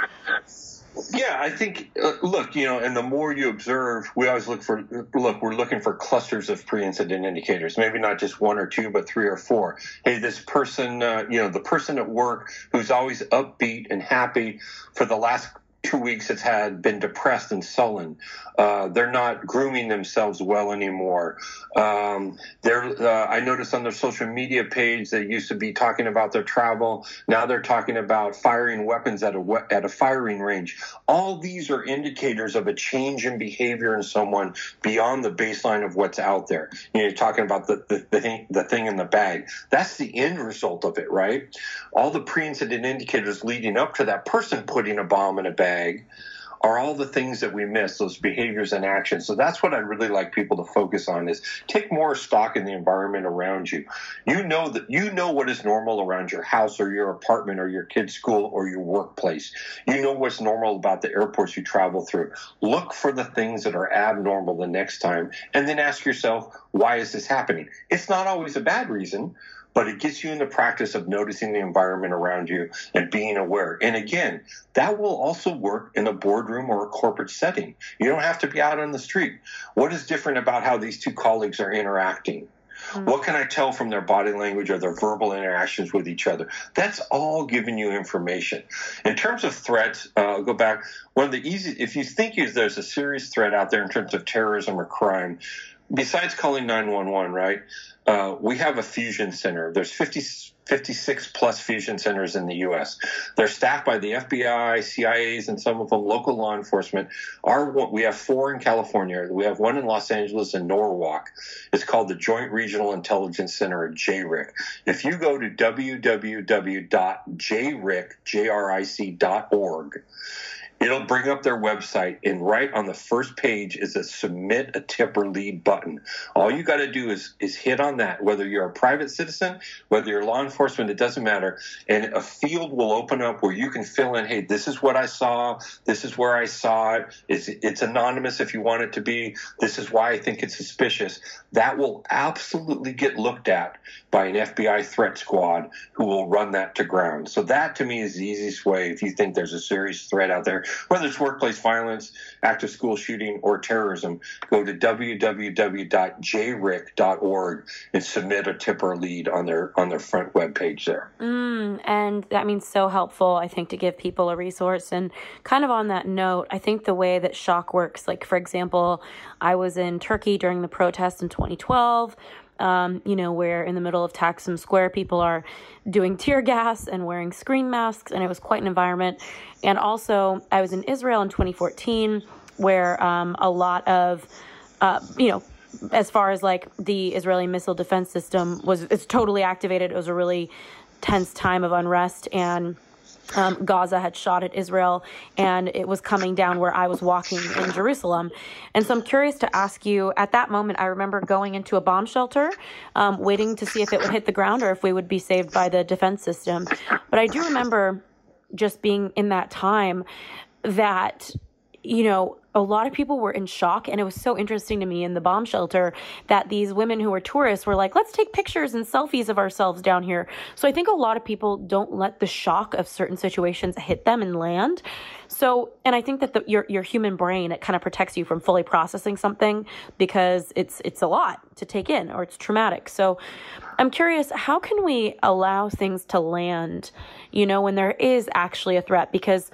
Yeah, I think. Uh, look, you know, and the more you observe, we always look for. Look, we're looking for clusters of pre-incident indicators. Maybe not just one or two, but three or four. Hey, this person, uh, you know, the person at work who's always upbeat and happy for the last two weeks it's had been depressed and sullen. Uh, they're not grooming themselves well anymore. Um, they're, uh, I noticed on their social media page they used to be talking about their travel. Now they're talking about firing weapons at a at a firing range. All these are indicators of a change in behavior in someone beyond the baseline of what's out there. You know, you're talking about the the, the thing the thing in the bag. That's the end result of it, right? All the pre-incident indicators leading up to that person putting a bomb in a bag bag are all the things that we miss, those behaviors and actions. So that's what I really like people to focus on is take more stock in the environment around you. You know that you know what is normal around your house or your apartment or your kid's school or your workplace. You know what's normal about the airports you travel through. Look for the things that are abnormal the next time and then ask yourself, why is this happening? It's not always a bad reason but it gets you in the practice of noticing the environment around you and being aware. And again, that will also work in a boardroom or a corporate setting. You don't have to be out on the street. What is different about how these two colleagues are interacting? Mm-hmm. What can I tell from their body language or their verbal interactions with each other? That's all giving you information. In terms of threats, uh, I'll go back. One of the easy, if you think there's a serious threat out there in terms of terrorism or crime, besides calling 911, right? Uh, we have a fusion center. There's 50, 56 plus fusion centers in the U.S. They're staffed by the FBI, CIAs, and some of them local law enforcement. Our we have four in California. We have one in Los Angeles and Norwalk. It's called the Joint Regional Intelligence Center, JRIC. If you go to www.jric.org, It'll bring up their website, and right on the first page is a submit a tip or lead button. All you got to do is is hit on that. Whether you're a private citizen, whether you're law enforcement, it doesn't matter. And a field will open up where you can fill in, hey, this is what I saw. This is where I saw it. It's, it's anonymous if you want it to be. This is why I think it's suspicious. That will absolutely get looked at by an FBI threat squad who will run that to ground. So that to me is the easiest way if you think there's a serious threat out there whether it's workplace violence, active school shooting, or terrorism, go to www.jric.org and submit a tip or lead on their on their front web page there. Mm, and that means so helpful, I think, to give people a resource. And kind of on that note, I think the way that shock works, like for example, I was in Turkey during the protests in 2012 um, you know, where in the middle of Taksim Square, people are doing tear gas and wearing screen masks, and it was quite an environment. And also, I was in Israel in 2014, where um, a lot of, uh, you know, as far as like the Israeli missile defense system was, it's totally activated. It was a really tense time of unrest and um, Gaza had shot at Israel and it was coming down where I was walking in Jerusalem. And so I'm curious to ask you at that moment, I remember going into a bomb shelter, um, waiting to see if it would hit the ground or if we would be saved by the defense system. But I do remember just being in that time that, you know, a lot of people were in shock and it was so interesting to me in the bomb shelter that these women who were tourists were like let's take pictures and selfies of ourselves down here. So i think a lot of people don't let the shock of certain situations hit them and land. So and i think that the, your your human brain it kind of protects you from fully processing something because it's it's a lot to take in or it's traumatic. So i'm curious how can we allow things to land you know when there is actually a threat? Because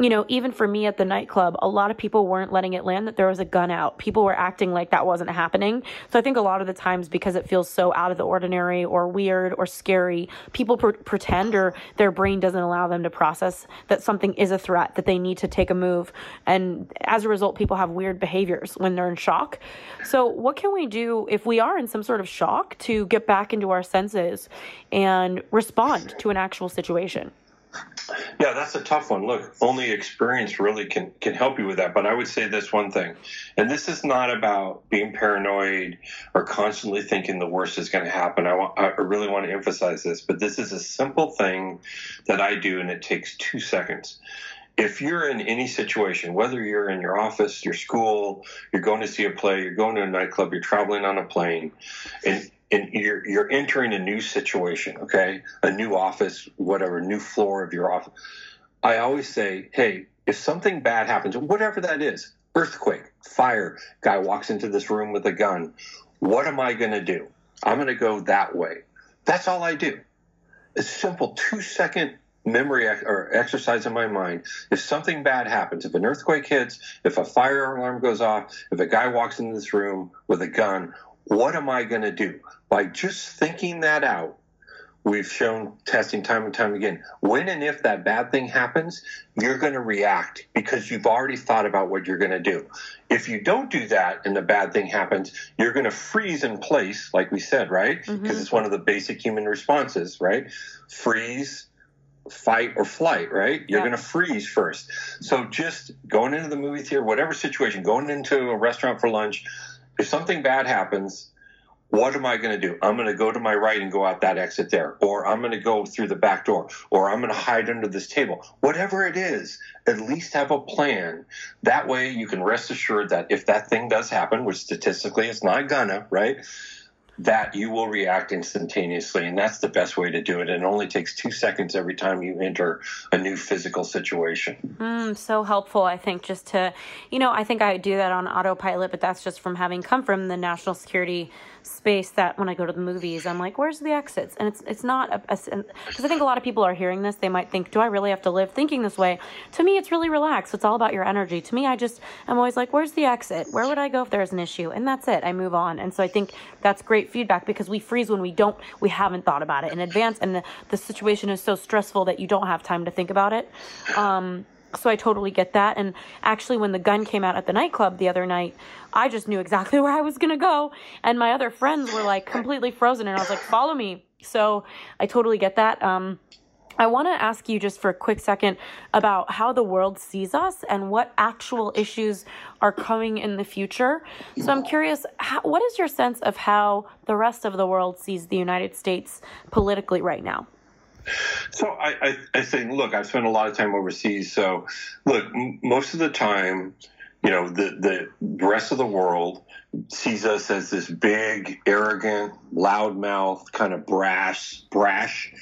you know, even for me at the nightclub, a lot of people weren't letting it land that there was a gun out. People were acting like that wasn't happening. So I think a lot of the times, because it feels so out of the ordinary or weird or scary, people pr- pretend or their brain doesn't allow them to process that something is a threat, that they need to take a move. And as a result, people have weird behaviors when they're in shock. So, what can we do if we are in some sort of shock to get back into our senses and respond to an actual situation? Yeah, that's a tough one. Look, only experience really can can help you with that. But I would say this one thing, and this is not about being paranoid or constantly thinking the worst is going to happen. I want, I really want to emphasize this, but this is a simple thing that I do, and it takes two seconds. If you're in any situation, whether you're in your office, your school, you're going to see a play, you're going to a nightclub, you're traveling on a plane, and and you're you're entering a new situation, okay, a new office, whatever, new floor of your office. I always say, hey, if something bad happens, whatever that is, earthquake, fire, guy walks into this room with a gun, what am I going to do? I'm going to go that way. That's all I do. A simple two second memory or exercise in my mind. If something bad happens, if an earthquake hits, if a fire alarm goes off, if a guy walks into this room with a gun, what am I going to do? By just thinking that out, we've shown testing time and time again. When and if that bad thing happens, you're going to react because you've already thought about what you're going to do. If you don't do that and the bad thing happens, you're going to freeze in place, like we said, right? Because mm-hmm. it's one of the basic human responses, right? Freeze, fight or flight, right? You're yeah. going to freeze first. So just going into the movie theater, whatever situation, going into a restaurant for lunch, if something bad happens, what am I going to do? I'm going to go to my right and go out that exit there, or I'm going to go through the back door, or I'm going to hide under this table. Whatever it is, at least have a plan. That way you can rest assured that if that thing does happen, which statistically it's not gonna, right? that you will react instantaneously. And that's the best way to do it. And it only takes two seconds every time you enter a new physical situation. Mm, so helpful, I think, just to, you know, I think I do that on autopilot, but that's just from having come from the national security space that when I go to the movies, I'm like, where's the exits? And it's it's not a because I think a lot of people are hearing this. They might think, do I really have to live thinking this way? To me, it's really relaxed. It's all about your energy. To me, I just I'm always like, where's the exit? Where would I go if there's an issue? And that's it. I move on. And so I think that's great feedback because we freeze when we don't we haven't thought about it in advance, and the, the situation is so stressful that you don't have time to think about it. Um, so I totally get that. And actually, when the gun came out at the nightclub the other night, I just knew exactly where I was going to go. And my other friends were like completely frozen. And I was like, follow me. So I totally get that. Um, I want to ask you just for a quick second about how the world sees us and what actual issues are coming in the future. So I'm curious, how, what is your sense of how the rest of the world sees the United States politically right now? So I, I, I think, look, I've spent a lot of time overseas. So, look, m- most of the time, you know, the, the rest of the world sees us as this big, arrogant, loudmouth, kind of brash, brash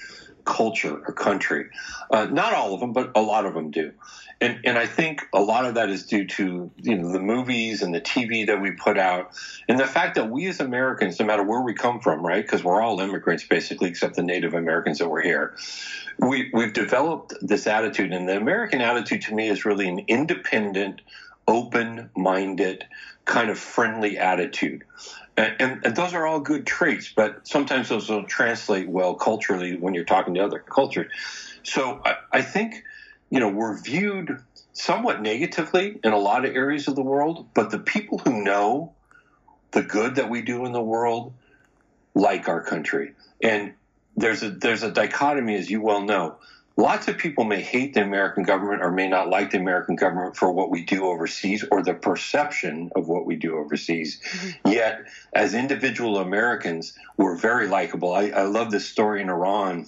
culture or country. Uh, not all of them, but a lot of them do and and I think a lot of that is due to you know the movies and the TV that we put out, and the fact that we as Americans, no matter where we come from, right, because we're all immigrants basically, except the Native Americans that were here, we we've developed this attitude, and the American attitude to me is really an independent, open-minded, kind of friendly attitude. And, and, those are all good traits, but sometimes those don't translate well culturally when you're talking to other cultures. So I, I think you know, we're viewed somewhat negatively in a lot of areas of the world, but the people who know the good that we do in the world like our country. And there's a there's a dichotomy, as you well know. lots of people may hate the American government or may not like the American government for what we do overseas or the perception of what we do overseas. Mm-hmm. Yet, as individual Americans, we're very likable. I, I love this story in Iran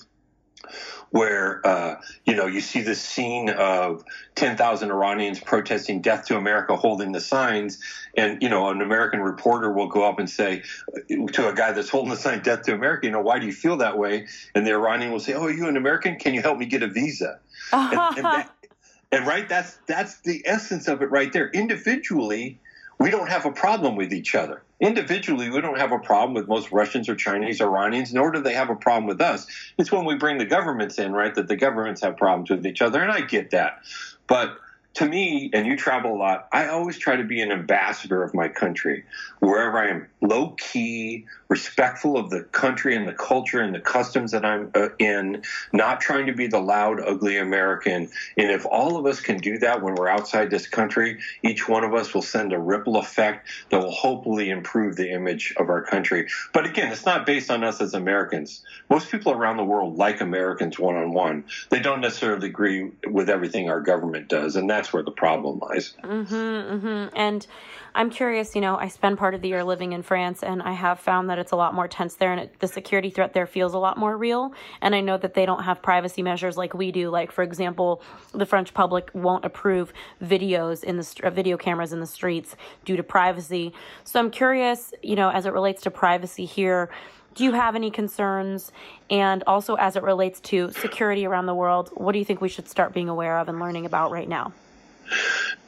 where uh, you know you see this scene of 10,000 Iranians protesting death to America holding the signs. And you know an American reporter will go up and say to a guy that's holding the sign death to America you know why do you feel that way? And the Iranian will say oh are you an American? Can you help me get a visa? And, and, that, and right that's that's the essence of it right there. Individually we don't have a problem with each other. Individually, we don't have a problem with most Russians or Chinese or Iranians, nor do they have a problem with us. It's when we bring the governments in, right, that the governments have problems with each other. And I get that. But to me, and you travel a lot, I always try to be an ambassador of my country wherever I am, low key, respectful of the country and the culture and the customs that I'm uh, in, not trying to be the loud, ugly American. And if all of us can do that when we're outside this country, each one of us will send a ripple effect that will hopefully improve the image of our country. But again, it's not based on us as Americans. Most people around the world like Americans one on one. They don't necessarily agree with everything our government does. And that's where the problem lies. Mm-hmm, mm-hmm. And I'm curious, you know, I spend part of the year living in France and I have found that it's a lot more tense there and it, the security threat there feels a lot more real. And I know that they don't have privacy measures like we do. Like, for example, the French public won't approve videos in the uh, video cameras in the streets due to privacy. So I'm curious, you know, as it relates to privacy here, do you have any concerns? And also, as it relates to security around the world, what do you think we should start being aware of and learning about right now?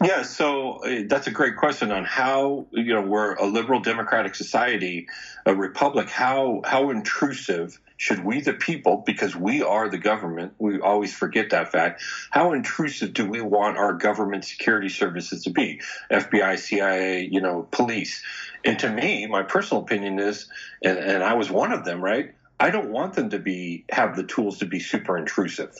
Yeah, so uh, that's a great question on how you know we're a liberal democratic society, a republic. How how intrusive should we, the people, because we are the government, we always forget that fact. How intrusive do we want our government security services to be? FBI, CIA, you know, police. And to me, my personal opinion is, and, and I was one of them, right? I don't want them to be have the tools to be super intrusive.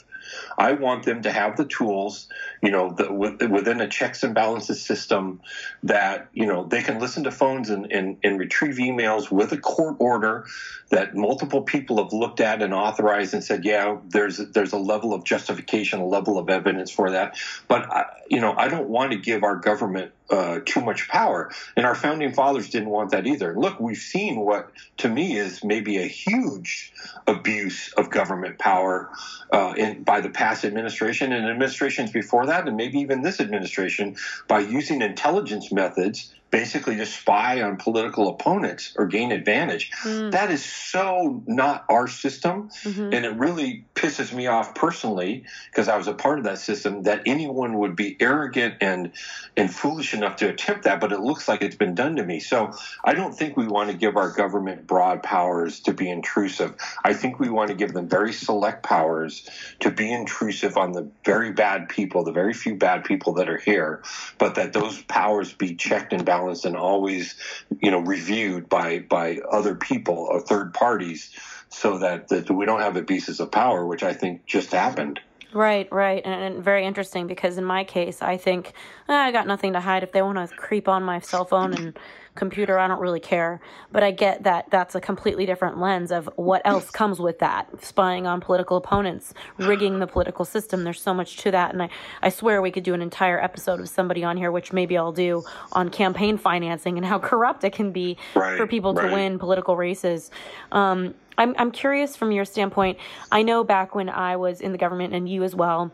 I want them to have the tools, you know, the, within a checks and balances system that, you know, they can listen to phones and, and, and retrieve emails with a court order that multiple people have looked at and authorized and said, yeah, there's there's a level of justification, a level of evidence for that. But I, you know, I don't want to give our government uh, too much power, and our founding fathers didn't want that either. Look, we've seen what to me is maybe a huge abuse of government power uh, in, by the past administration and administrations before that, and maybe even this administration, by using intelligence methods basically to spy on political opponents or gain advantage. Mm. That is so not our system. Mm-hmm. And it really pisses me off personally because I was a part of that system that anyone would be arrogant and and foolish enough to attempt that, but it looks like it's been done to me. So I don't think we want to give our government broad powers to be intrusive. I think we want to give them very select powers to be intrusive on the very bad people, the very few bad people that are here, but that those powers be checked and balanced balanced and always, you know, reviewed by by other people or third parties, so that, that we don't have abuses of power, which I think just happened. Right, right, and, and, very interesting because in my case, I think eh, I got nothing to hide. If they want to creep on my cell phone and computer, I don't really care. But I get that that's a completely different lens of what else comes with that spying on political opponents, rigging the political system. There's so much to that. And I, I swear we could do an entire episode of somebody on here, which maybe I'll do on campaign financing and how corrupt it can be right, for people right. to win political races. Um, I'm, I'm curious from your standpoint. I know back when I was in the government and you as well,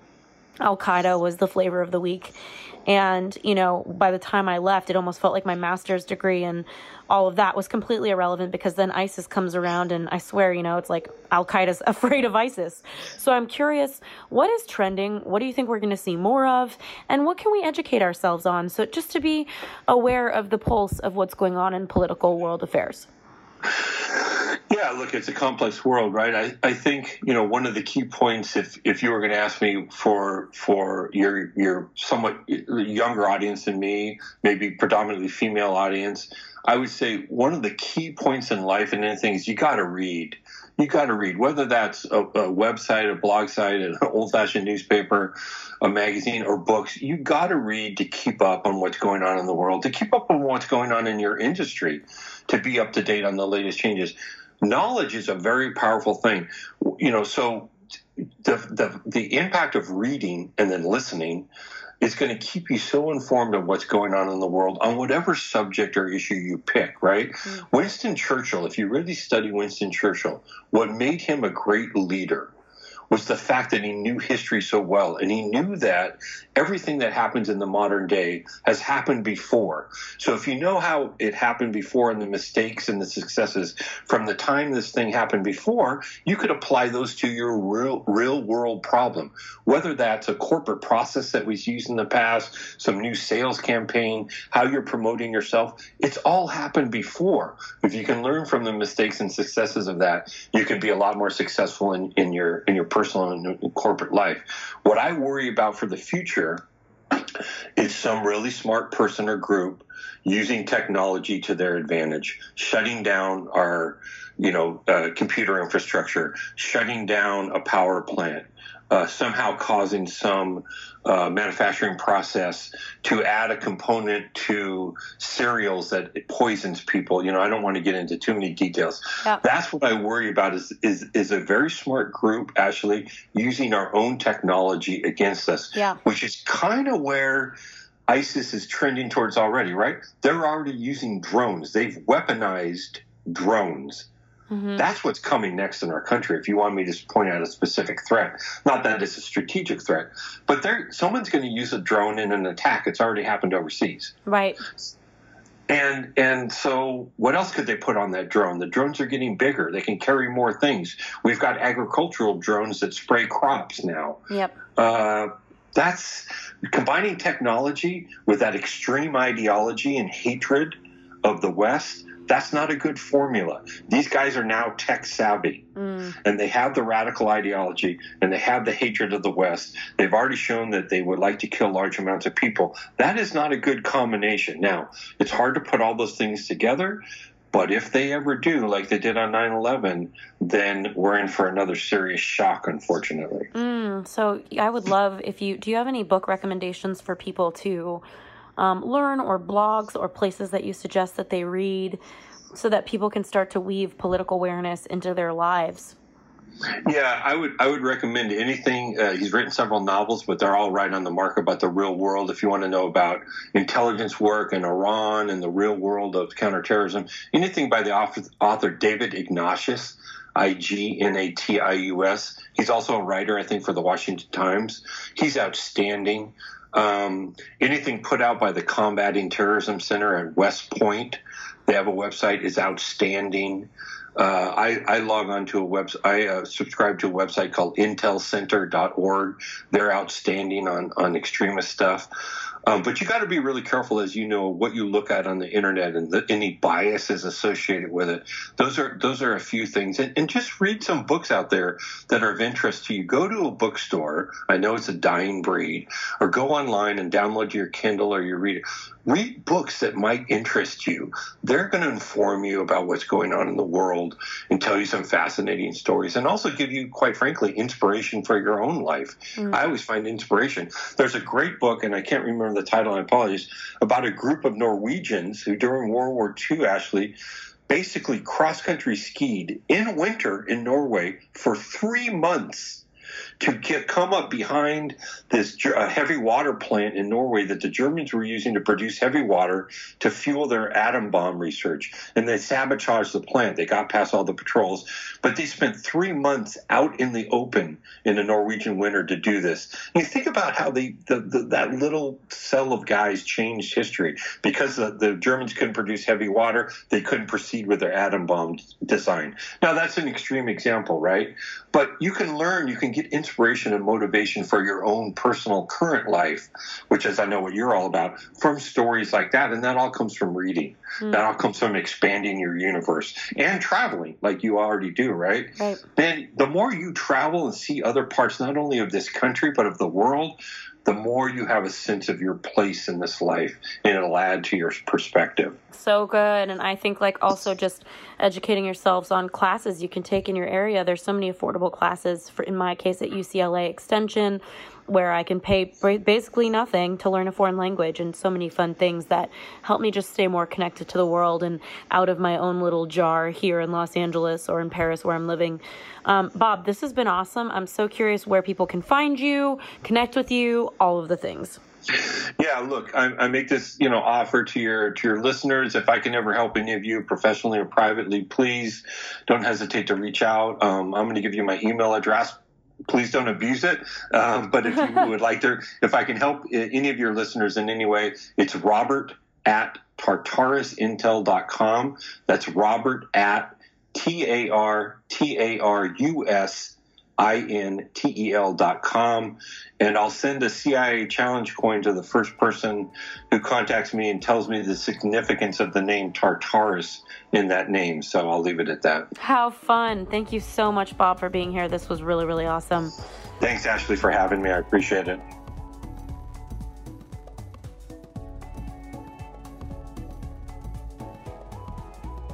Al Qaeda was the flavor of the week. And, you know, by the time I left, it almost felt like my master's degree and all of that was completely irrelevant because then ISIS comes around and I swear, you know, it's like Al Qaeda's afraid of ISIS. So I'm curious, what is trending? What do you think we're going to see more of? And what can we educate ourselves on? So just to be aware of the pulse of what's going on in political world affairs. Yeah, look, it's a complex world, right? I, I think you know one of the key points, if if you were going to ask me for for your your somewhat younger audience than me, maybe predominantly female audience, I would say one of the key points in life and anything is you got to read. You got to read, whether that's a, a website, a blog site, an old-fashioned newspaper, a magazine, or books. You got to read to keep up on what's going on in the world, to keep up on what's going on in your industry, to be up to date on the latest changes knowledge is a very powerful thing. You know, so the, the the impact of reading and then listening is going to keep you so informed of what's going on in the world on whatever subject or issue you pick, right? Mm-hmm. Winston Churchill, if you really study Winston Churchill, what made him a great leader was the fact that he knew history so well. And he knew that everything that happens in the modern day has happened before. So if you know how it happened before and the mistakes and the successes from the time this thing happened before, you could apply those to your real, real world problem. Whether that's a corporate process that was used in the past, some new sales campaign, how you're promoting yourself, it's all happened before. If you can learn from the mistakes and successes of that, you can be a lot more successful in, in your in your personal and corporate life. What I worry about for the future is some really smart person or group using technology to their advantage, shutting down our, you know, uh, computer infrastructure, shutting down a power plant, uh, somehow causing some uh, manufacturing process to add a component to cereals that poisons people. You know, I don't want to get into too many details. That's what I worry about is, is is a very smart group actually using our own technology against us, yeah. which is kind of where ISIS is trending towards already, right? They're already using drones. They've weaponized drones Mm-hmm. That's what's coming next in our country. If you want me to point out a specific threat, not that it's a strategic threat, but there, someone's going to use a drone in an attack. It's already happened overseas. Right. And and so what else could they put on that drone? The drones are getting bigger. They can carry more things. We've got agricultural drones that spray crops now. Yep. Uh, that's combining technology with that extreme ideology and hatred of the West that's not a good formula. These guys are now tech savvy mm. and they have the radical ideology and they have the hatred of the West. They've already shown that they would like to kill large amounts of people. That is not a good combination. Now, it's hard to put all those things together, but if they ever do, like they did on 9 11, then we're in for another serious shock, unfortunately. Mm, so I would love if you do you have any book recommendations for people to um, learn or blogs or places that you suggest that they read so that people can start to weave political awareness into their lives? Yeah, I would I would recommend anything. Uh, he's written several novels, but they're all right on the mark about the real world. If you want to know about intelligence work in Iran and the real world of counterterrorism, anything by the author, author David Ignatius, I G N A T I U S. He's also a writer, I think, for the Washington Times. He's outstanding. Um, anything put out by the Combating Terrorism Center at West Point, they have a website, is outstanding. Uh, I, I, log on to a website. I uh, subscribe to a website called intelcenter.org. They're outstanding on on extremist stuff. Um, but you got to be really careful, as you know, what you look at on the internet and the, any biases associated with it. Those are those are a few things, and, and, just read some books out there that are of interest to you. Go to a bookstore. I know it's a dying breed, or go online and download your Kindle or your reader read books that might interest you. They're going to inform you about what's going on in the world and tell you some fascinating stories and also give you, quite frankly, inspiration for your own life. Mm-hmm. I always find inspiration. There's a great book, and I can't remember the title, I apologize, about a group of Norwegians who during World War II actually basically cross country skied in winter in Norway for three months to get, come up behind this uh, heavy water plant in Norway that the Germans were using to produce heavy water to fuel their atom bomb research. And they sabotaged the plant. They got past all the patrols, but they spent three months out in the open in the Norwegian winter to do this. And you think about how they, the, the, that little cell of guys changed history because the, the Germans couldn't produce heavy water. They couldn't proceed with their atom bomb design. Now that's an extreme example, right? But you can learn, you can get inspiration and motivation for your own personal current life, which is I know what you're all about, from stories like that. And that all comes from reading. Mm. That all comes from expanding your universe and traveling like you already do, right? Right. And the more you travel and see other parts, not only of this country, but of the world, the more you have a sense of your place in this life and it'll add to your perspective. So good. And I think, like, also just educating yourselves on classes you can take in your area. There's so many affordable classes, for in my case, at UCLA Extension. Where I can pay basically nothing to learn a foreign language and so many fun things that help me just stay more connected to the world and out of my own little jar here in Los Angeles or in Paris where I'm living. Um, Bob, this has been awesome. I'm so curious where people can find you, connect with you, all of the things. Yeah, look, I, I, make this you know offer to your to your listeners. If I can ever help any of you professionally or privately, please don't hesitate to reach out. Um, I'm going to give you my email address. Please don't abuse it. Um, but if you would like to, if I can help any of your listeners in any way, it's Robert at tartarusintel.com. That's Robert at T A R T A R U S I-N-T-E-L dot com. And I'll send a CIA challenge coin to the first person who contacts me and tells me the significance of the name Tartarus in that name. So I'll leave it at that. How fun. Thank you so much, Bob, for being here. This was really, really awesome. Thanks, Ashley, for having me. I appreciate it.